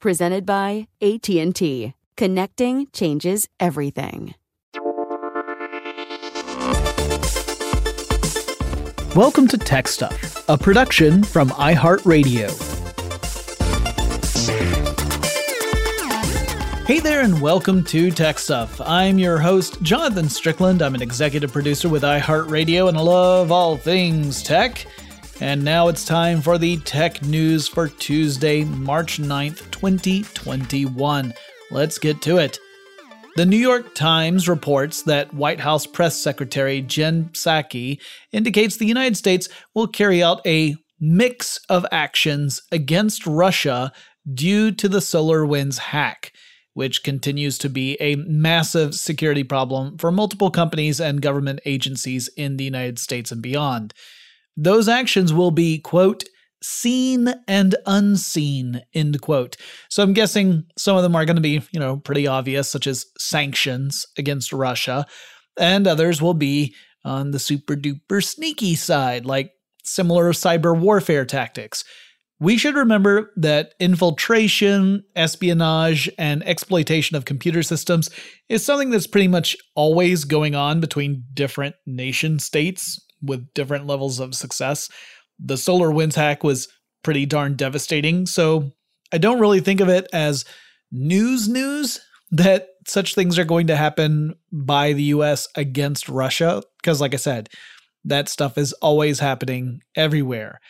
Presented by AT&T. Connecting changes everything. Welcome to Tech Stuff, a production from iHeartRadio. Hey there, and welcome to Tech Stuff. I'm your host, Jonathan Strickland. I'm an executive producer with iHeartRadio, and I love all things tech. And now it's time for the tech news for Tuesday, March 9th, 2021. Let's get to it. The New York Times reports that White House Press Secretary Jen Psaki indicates the United States will carry out a mix of actions against Russia due to the SolarWinds hack, which continues to be a massive security problem for multiple companies and government agencies in the United States and beyond those actions will be, quote, seen and unseen, end quote. So I'm guessing some of them are going to be, you know, pretty obvious, such as sanctions against Russia, and others will be on the super duper sneaky side, like similar cyber warfare tactics. We should remember that infiltration, espionage, and exploitation of computer systems is something that's pretty much always going on between different nation states with different levels of success. The SolarWinds hack was pretty darn devastating, so I don't really think of it as news news that such things are going to happen by the US against Russia because like I said, that stuff is always happening everywhere.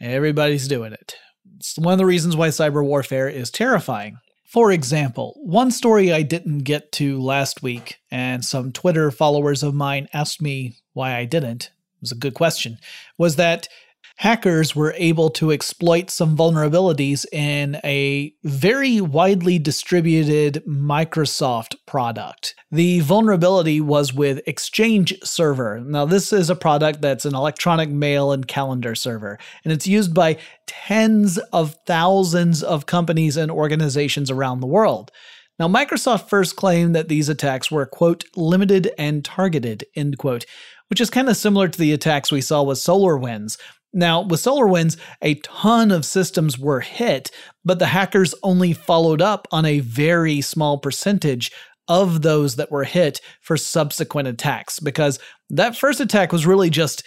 Everybody's doing it. It's one of the reasons why cyber warfare is terrifying. For example, one story I didn't get to last week, and some Twitter followers of mine asked me why I didn't, was a good question, was that hackers were able to exploit some vulnerabilities in a very widely distributed Microsoft product. The vulnerability was with Exchange Server. Now, this is a product that's an electronic mail and calendar server, and it's used by tens of thousands of companies and organizations around the world. Now, Microsoft first claimed that these attacks were, quote, limited and targeted, end quote, which is kind of similar to the attacks we saw with SolarWinds. Now, with SolarWinds, a ton of systems were hit, but the hackers only followed up on a very small percentage of those that were hit for subsequent attacks because that first attack was really just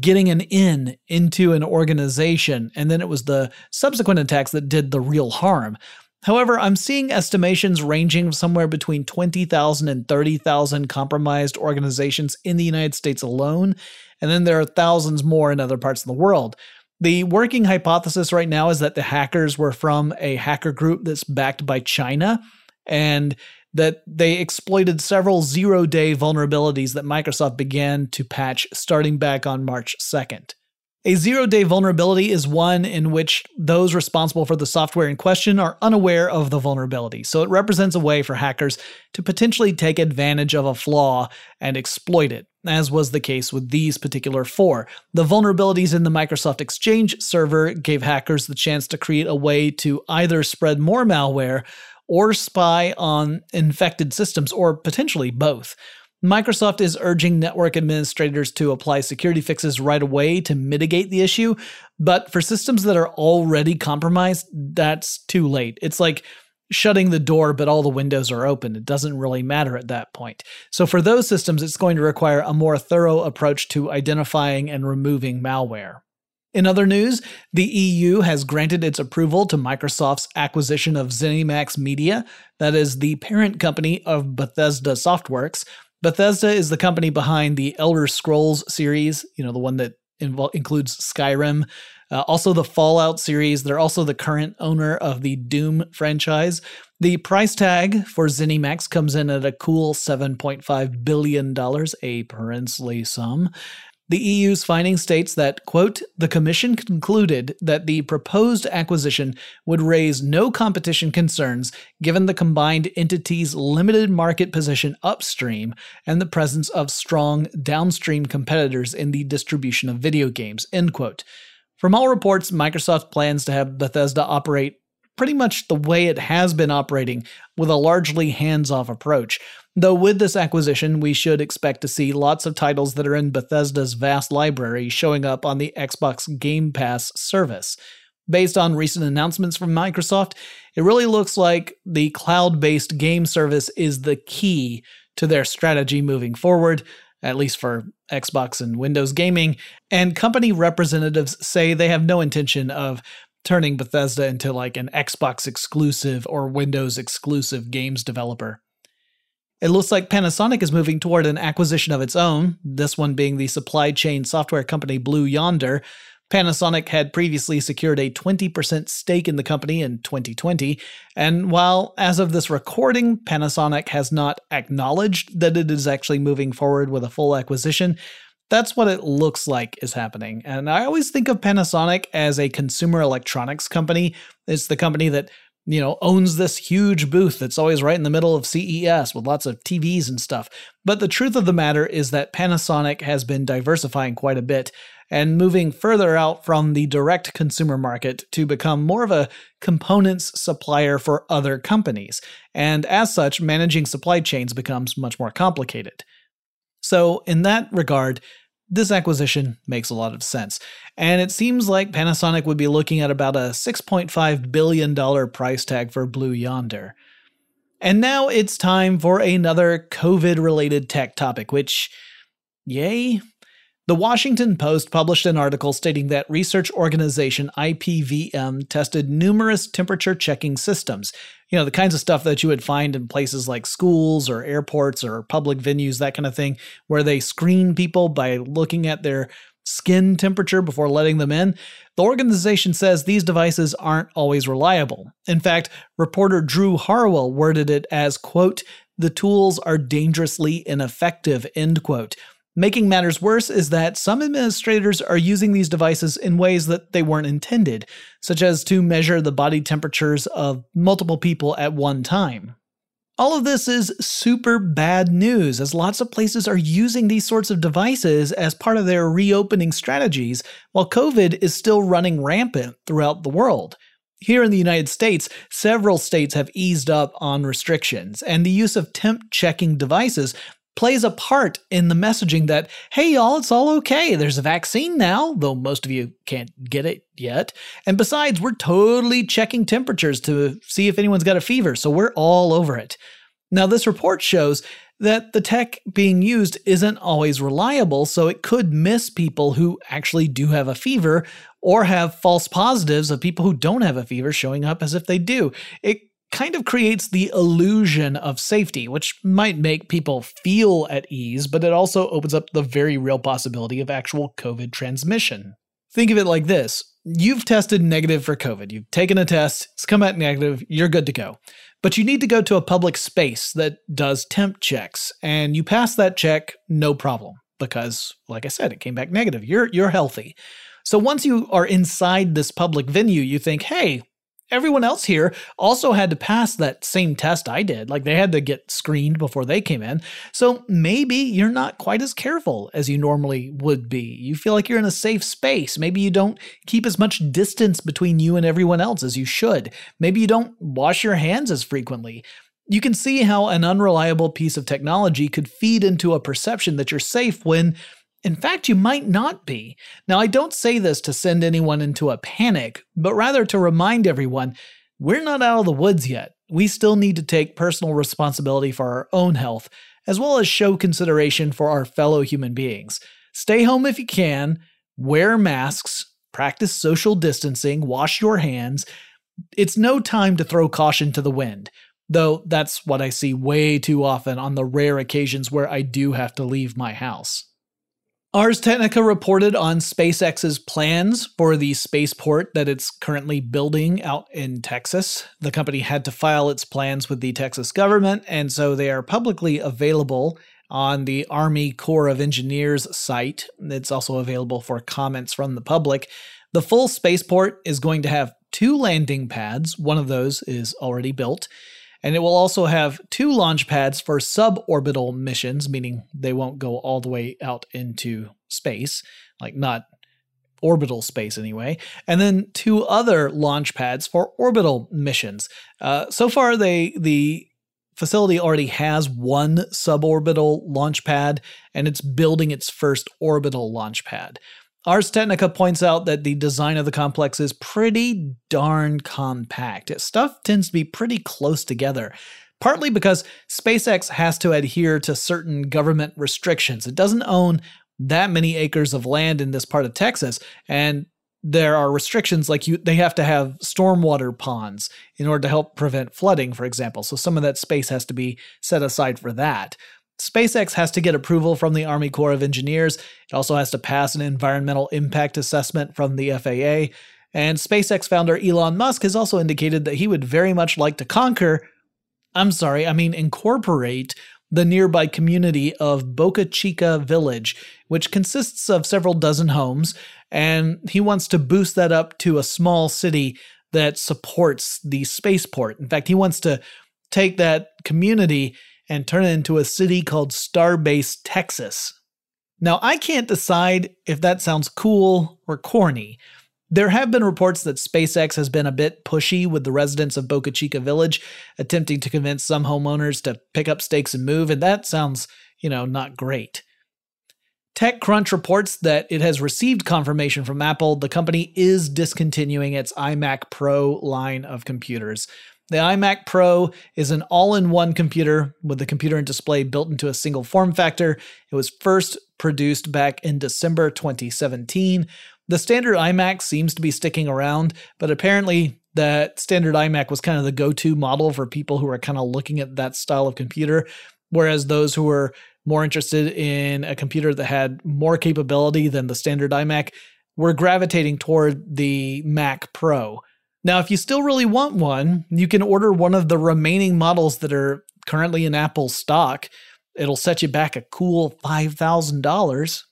getting an in into an organization, and then it was the subsequent attacks that did the real harm. However, I'm seeing estimations ranging somewhere between 20,000 and 30,000 compromised organizations in the United States alone, and then there are thousands more in other parts of the world. The working hypothesis right now is that the hackers were from a hacker group that's backed by China and that they exploited several zero day vulnerabilities that Microsoft began to patch starting back on March 2nd. A zero day vulnerability is one in which those responsible for the software in question are unaware of the vulnerability, so it represents a way for hackers to potentially take advantage of a flaw and exploit it, as was the case with these particular four. The vulnerabilities in the Microsoft Exchange server gave hackers the chance to create a way to either spread more malware or spy on infected systems, or potentially both. Microsoft is urging network administrators to apply security fixes right away to mitigate the issue, but for systems that are already compromised, that's too late. It's like shutting the door, but all the windows are open. It doesn't really matter at that point. So, for those systems, it's going to require a more thorough approach to identifying and removing malware. In other news, the EU has granted its approval to Microsoft's acquisition of ZeniMax Media, that is the parent company of Bethesda Softworks, Bethesda is the company behind the Elder Scrolls series, you know, the one that includes Skyrim, uh, also the Fallout series. They're also the current owner of the Doom franchise. The price tag for ZeniMax comes in at a cool $7.5 billion, a princely sum. The EU's finding states that, quote, the Commission concluded that the proposed acquisition would raise no competition concerns given the combined entity's limited market position upstream and the presence of strong downstream competitors in the distribution of video games, end quote. From all reports, Microsoft plans to have Bethesda operate pretty much the way it has been operating with a largely hands off approach. Though with this acquisition, we should expect to see lots of titles that are in Bethesda's vast library showing up on the Xbox Game Pass service. Based on recent announcements from Microsoft, it really looks like the cloud based game service is the key to their strategy moving forward, at least for Xbox and Windows gaming. And company representatives say they have no intention of turning Bethesda into like an Xbox exclusive or Windows exclusive games developer. It looks like Panasonic is moving toward an acquisition of its own, this one being the supply chain software company Blue Yonder. Panasonic had previously secured a 20% stake in the company in 2020, and while as of this recording, Panasonic has not acknowledged that it is actually moving forward with a full acquisition, that's what it looks like is happening. And I always think of Panasonic as a consumer electronics company. It's the company that you know, owns this huge booth that's always right in the middle of CES with lots of TVs and stuff. But the truth of the matter is that Panasonic has been diversifying quite a bit and moving further out from the direct consumer market to become more of a components supplier for other companies. And as such, managing supply chains becomes much more complicated. So, in that regard, this acquisition makes a lot of sense, and it seems like Panasonic would be looking at about a $6.5 billion price tag for Blue Yonder. And now it's time for another COVID related tech topic, which, yay, the Washington Post published an article stating that research organization IPVM tested numerous temperature checking systems. You know, the kinds of stuff that you would find in places like schools or airports or public venues, that kind of thing, where they screen people by looking at their skin temperature before letting them in. The organization says these devices aren't always reliable. In fact, reporter Drew Harwell worded it as, quote, the tools are dangerously ineffective, end quote. Making matters worse is that some administrators are using these devices in ways that they weren't intended, such as to measure the body temperatures of multiple people at one time. All of this is super bad news, as lots of places are using these sorts of devices as part of their reopening strategies, while COVID is still running rampant throughout the world. Here in the United States, several states have eased up on restrictions, and the use of temp checking devices plays a part in the messaging that, hey, y'all, it's all okay. There's a vaccine now, though most of you can't get it yet. And besides, we're totally checking temperatures to see if anyone's got a fever, so we're all over it. Now, this report shows that the tech being used isn't always reliable, so it could miss people who actually do have a fever or have false positives of people who don't have a fever showing up as if they do. It kind of creates the illusion of safety, which might make people feel at ease, but it also opens up the very real possibility of actual COVID transmission. Think of it like this you've tested negative for COVID. You've taken a test, it's come out negative, you're good to go. But you need to go to a public space that does temp checks, and you pass that check, no problem, because, like I said, it came back negative. You're you're healthy. So once you are inside this public venue, you think, hey, everyone else here also had to pass that same test I did. Like they had to get screened before they came in. So maybe you're not quite as careful as you normally would be. You feel like you're in a safe space. Maybe you don't keep as much distance between you and everyone else as you should. Maybe you don't wash your hands as frequently. You can see how an unreliable piece of technology could feed into a perception that you're safe when in fact, you might not be. Now, I don't say this to send anyone into a panic, but rather to remind everyone we're not out of the woods yet. We still need to take personal responsibility for our own health, as well as show consideration for our fellow human beings. Stay home if you can, wear masks, practice social distancing, wash your hands. It's no time to throw caution to the wind, though that's what I see way too often on the rare occasions where I do have to leave my house. Ars Technica reported on SpaceX's plans for the spaceport that it's currently building out in Texas. The company had to file its plans with the Texas government, and so they are publicly available on the Army Corps of Engineers site. It's also available for comments from the public. The full spaceport is going to have two landing pads, one of those is already built and it will also have two launch pads for suborbital missions, meaning they won't go all the way out into space, like not orbital space anyway, and then two other launch pads for orbital missions. Uh, so far, they the facility already has one suborbital launch pad, and it's building its first orbital launch pad. Ars Technica points out that the design of the complex is pretty darn compact. Stuff tends to be pretty close together, partly because SpaceX has to adhere to certain government restrictions. It doesn't own that many acres of land in this part of Texas, and there are restrictions like you they have to have stormwater ponds in order to help prevent flooding for example so some of that space has to be set aside for that SpaceX has to get approval from the Army Corps of Engineers. It also has to pass an environmental impact assessment from the FAA. And SpaceX founder Elon Musk has also indicated that he would very much like to conquer, I'm sorry, I mean incorporate the nearby community of Boca Chica Village, which consists of several dozen homes, and he wants to boost that up to a small city that supports the spaceport. In fact, he wants to take that community and turn it into a city called Starbase, Texas. Now, I can't decide if that sounds cool or corny. There have been reports that SpaceX has been a bit pushy with the residents of Boca Chica Village, attempting to convince some homeowners to pick up stakes and move, and that sounds, you know, not great. TechCrunch reports that it has received confirmation from Apple the company is discontinuing its iMac Pro line of computers. The iMac Pro is an all in one computer with the computer and display built into a single form factor. It was first produced back in December 2017. The standard iMac seems to be sticking around, but apparently, that standard iMac was kind of the go to model for people who are kind of looking at that style of computer. Whereas those who were more interested in a computer that had more capability than the standard iMac were gravitating toward the Mac Pro. Now, if you still really want one, you can order one of the remaining models that are currently in Apple's stock. It'll set you back a cool $5,000.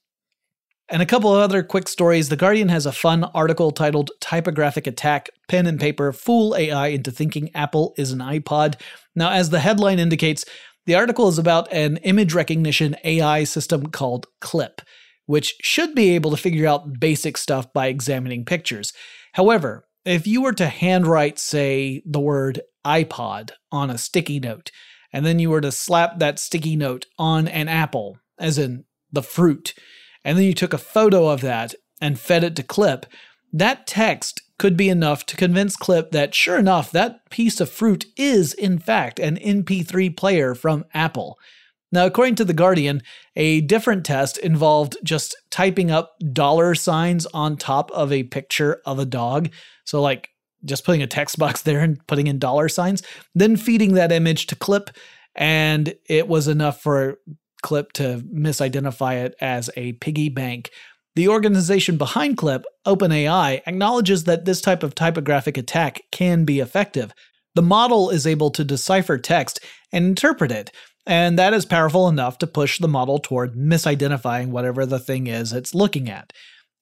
And a couple of other quick stories. The Guardian has a fun article titled Typographic Attack Pen and Paper Fool AI into Thinking Apple is an iPod. Now, as the headline indicates, the article is about an image recognition AI system called Clip, which should be able to figure out basic stuff by examining pictures. However, if you were to handwrite, say, the word iPod on a sticky note, and then you were to slap that sticky note on an apple, as in the fruit, and then you took a photo of that and fed it to Clip, that text could be enough to convince Clip that sure enough, that piece of fruit is, in fact, an MP3 player from Apple. Now, according to The Guardian, a different test involved just typing up dollar signs on top of a picture of a dog. So, like, just putting a text box there and putting in dollar signs, then feeding that image to Clip, and it was enough for Clip to misidentify it as a piggy bank. The organization behind Clip, OpenAI, acknowledges that this type of typographic attack can be effective. The model is able to decipher text and interpret it, and that is powerful enough to push the model toward misidentifying whatever the thing is it's looking at.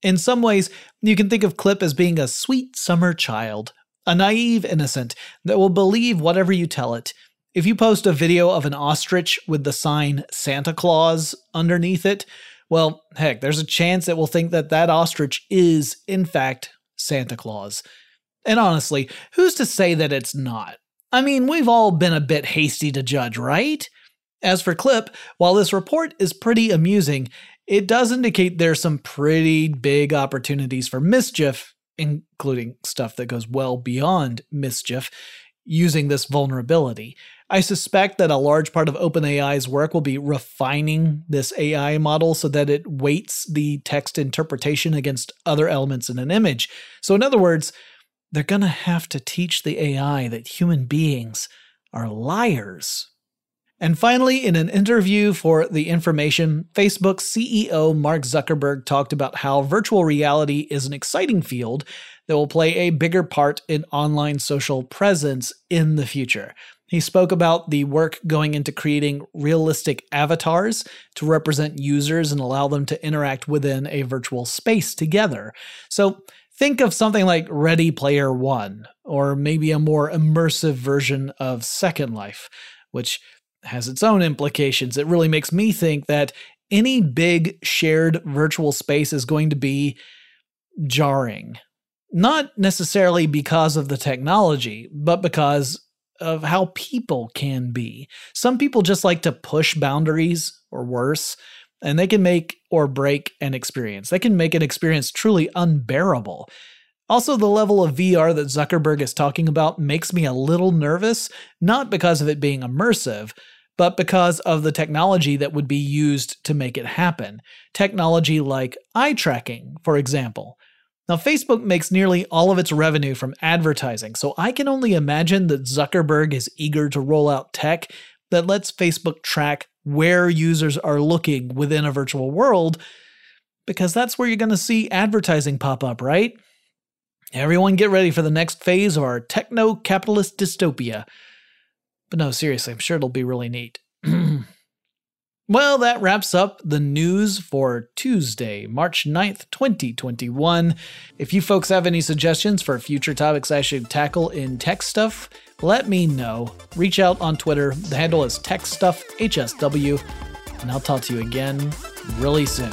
In some ways, you can think of Clip as being a sweet summer child, a naive innocent that will believe whatever you tell it. If you post a video of an ostrich with the sign Santa Claus underneath it, well, heck, there's a chance it will think that that ostrich is, in fact, Santa Claus. And honestly, who's to say that it's not? I mean, we've all been a bit hasty to judge, right? As for Clip, while this report is pretty amusing, it does indicate there's some pretty big opportunities for mischief, including stuff that goes well beyond mischief, using this vulnerability. I suspect that a large part of OpenAI's work will be refining this AI model so that it weights the text interpretation against other elements in an image. So, in other words, they're going to have to teach the AI that human beings are liars. And finally, in an interview for The Information, Facebook CEO Mark Zuckerberg talked about how virtual reality is an exciting field that will play a bigger part in online social presence in the future. He spoke about the work going into creating realistic avatars to represent users and allow them to interact within a virtual space together. So think of something like Ready Player One, or maybe a more immersive version of Second Life, which has its own implications. It really makes me think that any big shared virtual space is going to be jarring. Not necessarily because of the technology, but because of how people can be. Some people just like to push boundaries or worse, and they can make or break an experience. They can make an experience truly unbearable. Also, the level of VR that Zuckerberg is talking about makes me a little nervous, not because of it being immersive, but because of the technology that would be used to make it happen. Technology like eye tracking, for example. Now, Facebook makes nearly all of its revenue from advertising, so I can only imagine that Zuckerberg is eager to roll out tech that lets Facebook track where users are looking within a virtual world, because that's where you're going to see advertising pop up, right? Everyone get ready for the next phase of our techno capitalist dystopia. But no, seriously, I'm sure it'll be really neat. Well, that wraps up the news for Tuesday, March 9th, 2021. If you folks have any suggestions for future topics I should tackle in tech stuff, let me know. Reach out on Twitter. The handle is TechStuffHSW, and I'll talk to you again really soon.